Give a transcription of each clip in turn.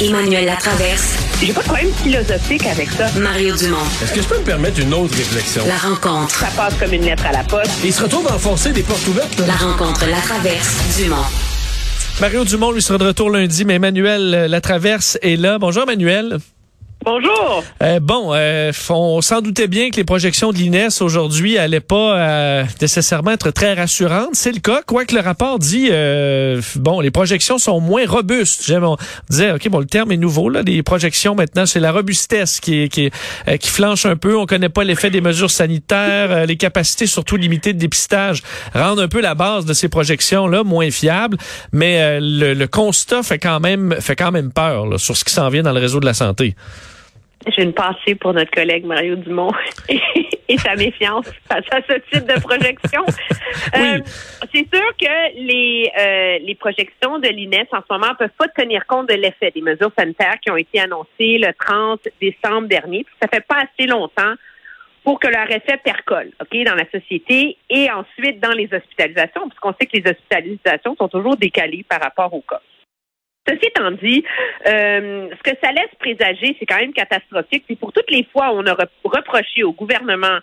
Emmanuel Latraverse. J'ai pas de problème philosophique avec ça. Mario Dumont. Est-ce que je peux me permettre une autre réflexion? La rencontre. Ça passe comme une lettre à la poste. Il se retrouve à enfoncer des portes ouvertes. là. La rencontre, la traverse, Dumont. Mario Dumont lui sera de retour lundi, mais Emmanuel euh, Latraverse est là. Bonjour Emmanuel. Bonjour. Euh, bon, euh, on s'en doutait bien que les projections de l'INES aujourd'hui allaient pas euh, nécessairement être très rassurantes. C'est le cas, quoique le rapport dit, euh, bon, les projections sont moins robustes. J'aime, on disait, ok, bon, le terme est nouveau là. Les projections maintenant, c'est la robustesse qui qui, euh, qui flanche un peu. On connaît pas l'effet des mesures sanitaires, euh, les capacités surtout limitées de dépistage rendent un peu la base de ces projections là moins fiables. Mais le, le constat fait quand même fait quand même peur là, sur ce qui s'en vient dans le réseau de la santé. J'ai une pensée pour notre collègue Mario Dumont et sa méfiance face à ce type de projection. Euh, c'est sûr que les, euh, les projections de l'INES en ce moment peuvent pas tenir compte de l'effet des mesures sanitaires qui ont été annoncées le 30 décembre dernier. Ça fait pas assez longtemps pour que leur effet percole, OK, dans la société et ensuite dans les hospitalisations, puisqu'on sait que les hospitalisations sont toujours décalées par rapport au cas. Ceci étant dit, euh, ce que ça laisse présager, c'est quand même catastrophique. Puis pour toutes les fois où on a re- reproché au gouvernement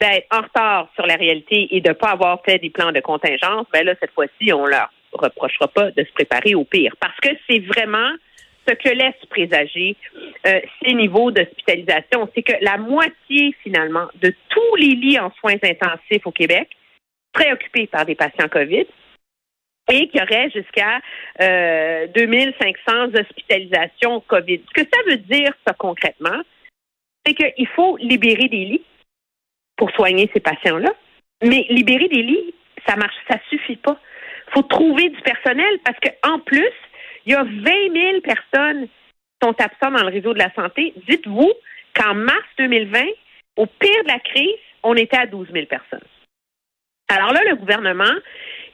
d'être en retard sur la réalité et de ne pas avoir fait des plans de contingence, ben là, cette fois-ci, on leur reprochera pas de se préparer au pire. Parce que c'est vraiment ce que laisse présager euh, ces niveaux d'hospitalisation. C'est que la moitié, finalement, de tous les lits en soins intensifs au Québec seraient occupés par des patients COVID et qu'il y aurait jusqu'à euh, 2500 hospitalisations COVID. Ce que ça veut dire, ça, concrètement, c'est qu'il faut libérer des lits pour soigner ces patients-là. Mais libérer des lits, ça marche, ça suffit pas. Il faut trouver du personnel parce qu'en plus, il y a 20 000 personnes qui sont absentes dans le réseau de la santé. Dites-vous qu'en mars 2020, au pire de la crise, on était à 12 000 personnes. Alors là, le gouvernement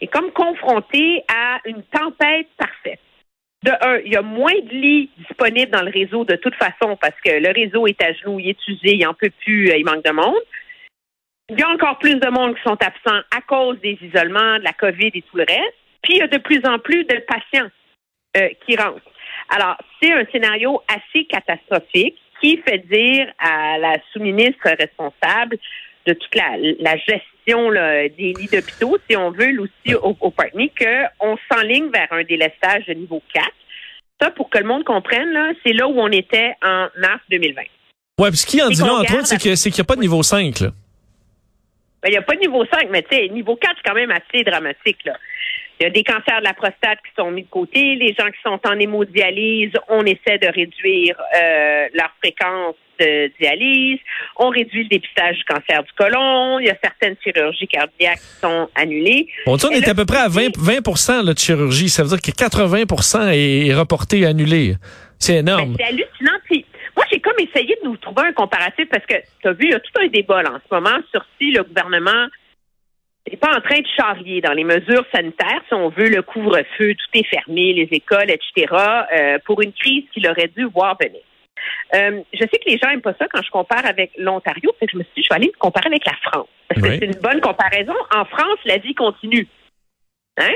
est comme confronté à une tempête parfaite. De un, il y a moins de lits disponibles dans le réseau de toute façon parce que le réseau est à genoux, il est usé, il en peut plus, euh, il manque de monde. Il y a encore plus de monde qui sont absents à cause des isolements, de la COVID et tout le reste. Puis il y a de plus en plus de patients euh, qui rentrent. Alors, c'est un scénario assez catastrophique qui fait dire à la sous-ministre responsable de toute la gestion là, des lits d'hôpitaux, si on veut, aussi au, au qu'on s'enligne vers un délestage de niveau 4. Ça, pour que le monde comprenne, c'est là où on était en mars 2020. Ouais, puis ce qui en dit entre autres, c'est que- c'est qu'il n'y a pas de niveau 5. Là. Ben, Il n'y a pas de niveau 5, mais tu sais, niveau 4, c'est quand même assez dramatique. Là. Il y a des cancers de la prostate qui sont mis de côté. Les gens qui sont en hémodialyse, on essaie de réduire euh, leur fréquence de dialyse. On réduit le dépistage du cancer du côlon. Il y a certaines chirurgies cardiaques qui sont annulées. On dit on est là, à peu près à 20, 20 là, de chirurgie. Ça veut dire que 80% est reporté et annulé. C'est énorme. Ben, c'est hallucinant. Puis, moi, j'ai comme essayé de nous trouver un comparatif parce que tu as vu, il y a tout un débat là, en ce moment sur si le gouvernement n'est pas en train de charrier dans les mesures sanitaires, si on veut le couvre-feu, tout est fermé, les écoles, etc., euh, pour une crise qu'il aurait dû voir venir. Euh, je sais que les gens n'aiment pas ça quand je compare avec l'Ontario, fait que je me suis dit, je vais aller me comparer avec la France. Parce que c'est une bonne comparaison. En France, la vie continue. Hein?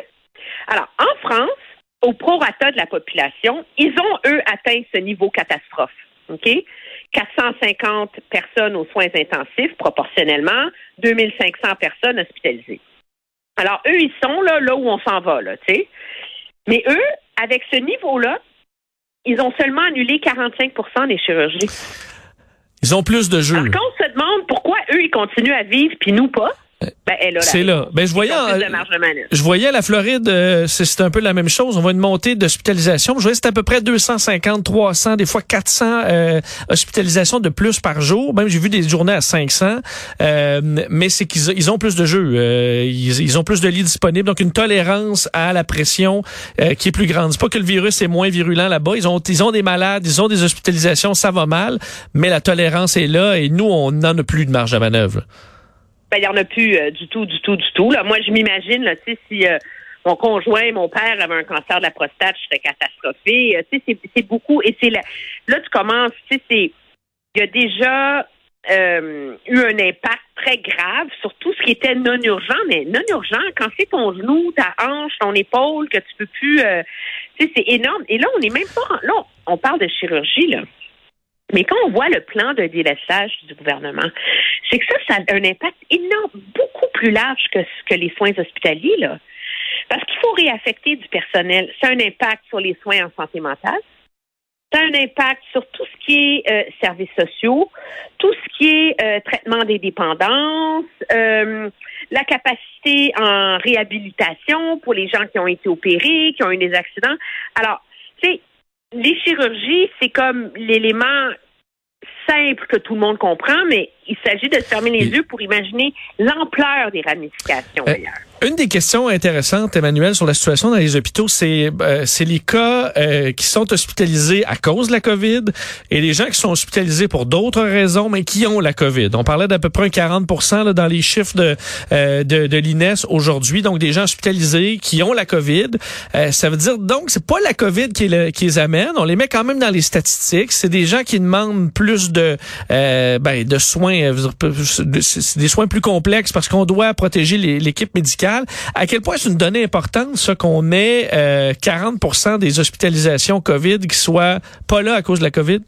Alors, en France, au prorata de la population, ils ont, eux, atteint ce niveau catastrophe. OK? 450 personnes aux soins intensifs, proportionnellement, 2500 personnes hospitalisées. Alors, eux, ils sont là, là où on s'en va, là, tu sais. Mais eux, avec ce niveau-là, ils ont seulement annulé 45% des chirurgies. Ils ont plus de jeux. Alors, quand on se demande pourquoi eux, ils continuent à vivre, puis nous pas, ben, C'est là. Ben, je voyais. Je voyais la Floride, euh, c'est c'est un peu la même chose. On voit une montée d'hospitalisation. Je voyais c'était à peu près 250, 300, des fois 400 euh, hospitalisations de plus par jour. Même j'ai vu des journées à 500. Euh, mais c'est qu'ils ils ont plus de jeux. Euh, ils, ils ont plus de lits disponibles. Donc une tolérance à la pression euh, qui est plus grande. C'est pas que le virus est moins virulent là-bas. Ils ont, ils ont des malades, ils ont des hospitalisations, ça va mal. Mais la tolérance est là et nous, on n'en a plus de marge à manœuvre. Ben, il n'y en a plus euh, du tout, du tout, du tout. Là. Moi, je m'imagine, là, tu sais, si euh, mon conjoint, mon père avait un cancer de la prostate, je serais catastrophée. Euh, tu sais, c'est- beaucoup. Et c'est là, là, tu commences, tu sais, c'est. Il y a déjà euh, eu un impact très grave sur tout ce qui était non urgent, mais non urgent, quand c'est ton genou, ta hanche, ton épaule, que tu peux plus. euh, tu sais, c'est énorme. Et là, on n'est même pas. Là, on parle de chirurgie, là. Mais quand on voit le plan de délaissage du gouvernement, c'est que ça, ça a un impact énorme, beaucoup plus large que, que les soins hospitaliers, là. Parce qu'il faut réaffecter du personnel. Ça a un impact sur les soins en santé mentale. Ça a un impact sur tout ce qui est euh, services sociaux, tout ce qui est euh, traitement des dépendances, euh, la capacité en réhabilitation pour les gens qui ont été opérés, qui ont eu des accidents. Alors, tu sais, les chirurgies, c'est comme l'élément simple que tout le monde comprend, mais il s'agit de se fermer les yeux pour imaginer l'ampleur des ramifications Euh. Une des questions intéressantes, Emmanuel, sur la situation dans les hôpitaux, c'est euh, les cas euh, qui sont hospitalisés à cause de la COVID et les gens qui sont hospitalisés pour d'autres raisons, mais qui ont la COVID. On parlait d'à peu près un 40 là, dans les chiffres de, euh, de, de l'INES aujourd'hui, donc des gens hospitalisés qui ont la COVID. Euh, ça veut dire donc c'est pas la COVID qui, le- qui les amène, on les met quand même dans les statistiques. C'est des gens qui demandent plus de euh, ben, de soins, euh, des soins plus complexes parce qu'on doit protéger l'équipe médicale. À quel point c'est une donnée importante, ça, qu'on ait euh, 40% des hospitalisations COVID qui soient pas là à cause de la COVID?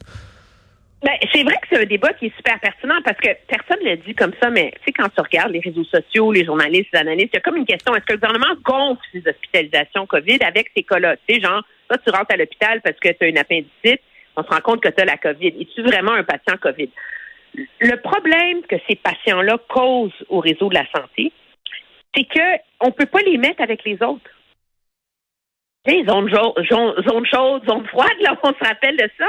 Ben, c'est vrai que c'est un débat qui est super pertinent parce que personne ne le dit comme ça, mais tu sais, quand tu regardes les réseaux sociaux, les journalistes, les analystes, il y a comme une question, est-ce que le gouvernement gonfle ces hospitalisations COVID avec ces cas-là? Tu sais, genre, toi, tu rentres à l'hôpital parce que tu as une appendicite, on se rend compte que tu as la COVID. Es-tu vraiment un patient COVID? Le problème que ces patients-là causent au réseau de la santé, c'est que on peut pas les mettre avec les autres. Sais, zone, zone, chaude, zone froide, là, on se rappelle de ça.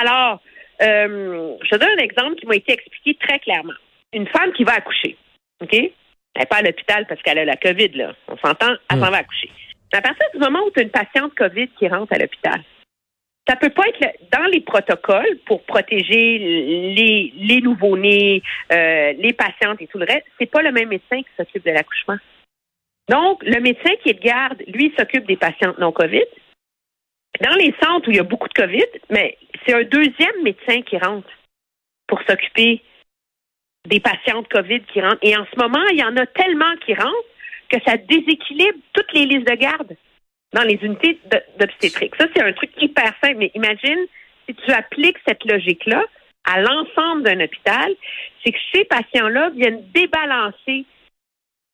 Alors, euh, je te donne un exemple qui m'a été expliqué très clairement. Une femme qui va accoucher, OK? Elle n'est pas à l'hôpital parce qu'elle a la COVID, là. On s'entend, elle s'en va accoucher. À partir du moment où tu as une patiente COVID qui rentre à l'hôpital, ça peut pas être dans les protocoles pour protéger les, les nouveau-nés, euh, les patientes et tout le reste. C'est pas le même médecin qui s'occupe de l'accouchement. Donc, le médecin qui est de garde, lui, s'occupe des patientes non COVID. Dans les centres où il y a beaucoup de COVID, mais c'est un deuxième médecin qui rentre pour s'occuper des patientes COVID qui rentrent. Et en ce moment, il y en a tellement qui rentrent que ça déséquilibre toutes les listes de garde dans les unités d'obstétrique. Ça, c'est un truc hyper simple. Mais imagine si tu appliques cette logique-là à l'ensemble d'un hôpital, c'est que ces patients-là viennent débalancer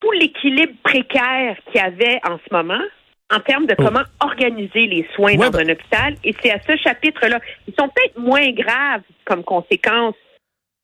tout l'équilibre précaire qu'il y avait en ce moment en termes de Oh. comment organiser les soins Ouais, dans ben- un hôpital. Et c'est à ce chapitre-là. Ils sont peut-être moins graves comme conséquence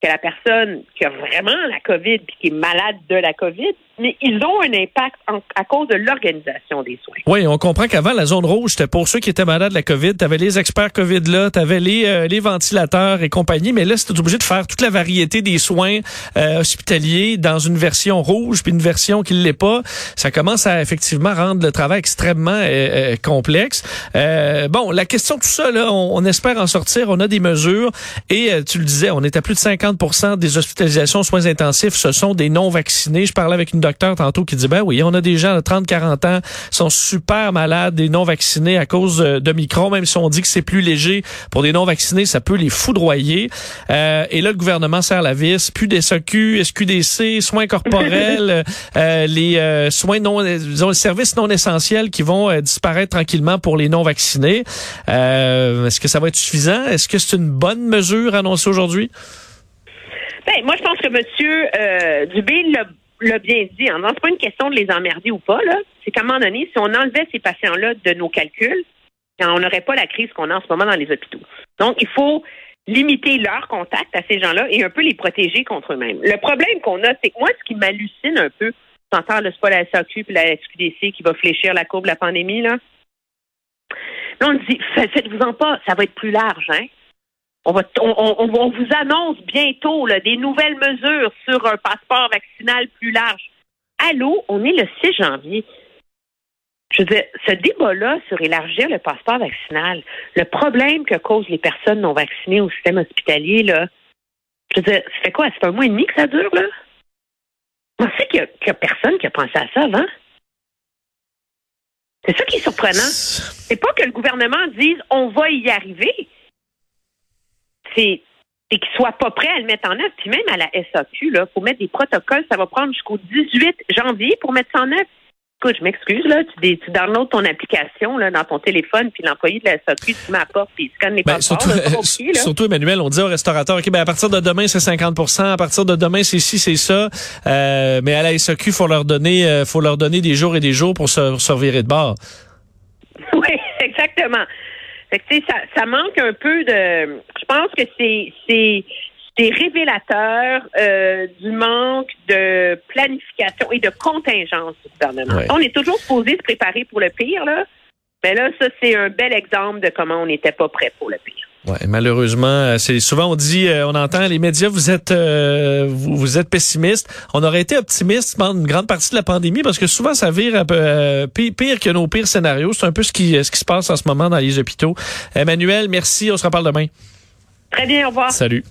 que la personne qui a vraiment la COVID puis qui est malade de la COVID, mais ils ont un impact en- à cause de l'organisation des soins. Oui, on comprend qu'avant, la zone rouge, c'était pour ceux qui étaient malades de la COVID. Tu avais les experts COVID là, tu avais les, euh, les ventilateurs et compagnie, mais là, c'était obligé de faire toute la variété des soins euh, hospitaliers dans une version rouge puis une version qui ne l'est pas. Ça commence à effectivement rendre le travail extrêmement euh, euh, complexe. Euh, bon, la question de tout ça, là, on, on espère en sortir. On a des mesures et euh, tu le disais, on est à plus de 50 des hospitalisations soins intensifs. Ce sont des non-vaccinés. Je parlais avec une docteur tantôt qui dit, ben oui, on a des gens de 30-40 ans qui sont super malades, des non-vaccinés à cause de micron, même si on dit que c'est plus léger. Pour des non-vaccinés, ça peut les foudroyer. Euh, et là, le gouvernement serre la vis. Plus des SOQ, SQDC, soins corporels, euh, les euh, soins non, disons, les services non essentiels qui vont disparaître tranquillement pour les non-vaccinés. Euh, Est-ce que ça va être suffisant? Est-ce que c'est une bonne mesure annoncée aujourd'hui? Ben, moi, je pense que M. Euh, Dubé l'a l'a bien dit. Hein. C'est pas une question de les emmerder ou pas. là. C'est qu'à un moment donné, si on enlevait ces patients-là de nos calculs, on n'aurait pas la crise qu'on a en ce moment dans les hôpitaux. Donc, il faut limiter leur contact à ces gens-là et un peu les protéger contre eux-mêmes. Le problème qu'on a, c'est que moi, ce qui m'hallucine un peu, t'entends, c'est pas la SAQ et la SQDC qui va fléchir la courbe de la pandémie, là. Là, on dit, faites-vous-en pas, ça va être plus large, hein? On, va, on, vous annonce bientôt là, des nouvelles mesures sur un passeport vaccinal plus large. Allô, on est le 6 janvier. Je veux dire, ce débat-là sur élargir le passeport vaccinal, le problème que causent les personnes non vaccinées au système hospitalier, là, je veux dire, ça fait quoi? C'est un mois et demi que ça dure, là? On sait qu'il n'y a, personne qui a pensé à ça avant. C'est ça qui est surprenant. C'est pas que le gouvernement dise on va y arriver. C'est qu'il soit pas prêt à le mettre en œuvre. Puis même à la SAQ, il faut mettre des protocoles. Ça va prendre jusqu'au 18 janvier pour mettre ça en œuvre. Écoute, je m'excuse, là, tu, tu downloads ton application là, dans ton téléphone, puis l'employé de la SAQ, tu m'apportes, puis il scanne les ben, passeports. Surtout, surtout, Emmanuel, on dit au restaurateur, OK, ben, à partir de demain, c'est 50% à partir de demain, c'est ci, c'est ça. Euh, mais à la SAQ, faut leur donner euh, faut leur donner des jours et des jours pour se, se revirer de bord. Oui, exactement. Fait que, ça, ça manque un peu de... Je pense que c'est... c'est c'est révélateur euh, du manque de planification et de contingence du gouvernement. On est toujours supposé se préparer pour le pire, là. Mais là, ça, c'est un bel exemple de comment on n'était pas prêt pour le pire. Ouais, malheureusement, euh, c'est souvent on dit, euh, on entend les médias, vous êtes, vous, êtes pessimiste. On aurait été optimiste pendant une grande partie de la pandémie parce que souvent ça vire un peu pire, que nos pires scénarios. C'est un peu ce qui, ce qui se passe en ce moment dans les hôpitaux. Emmanuel, merci. On se reparle demain. Très bien. Au revoir. Salut.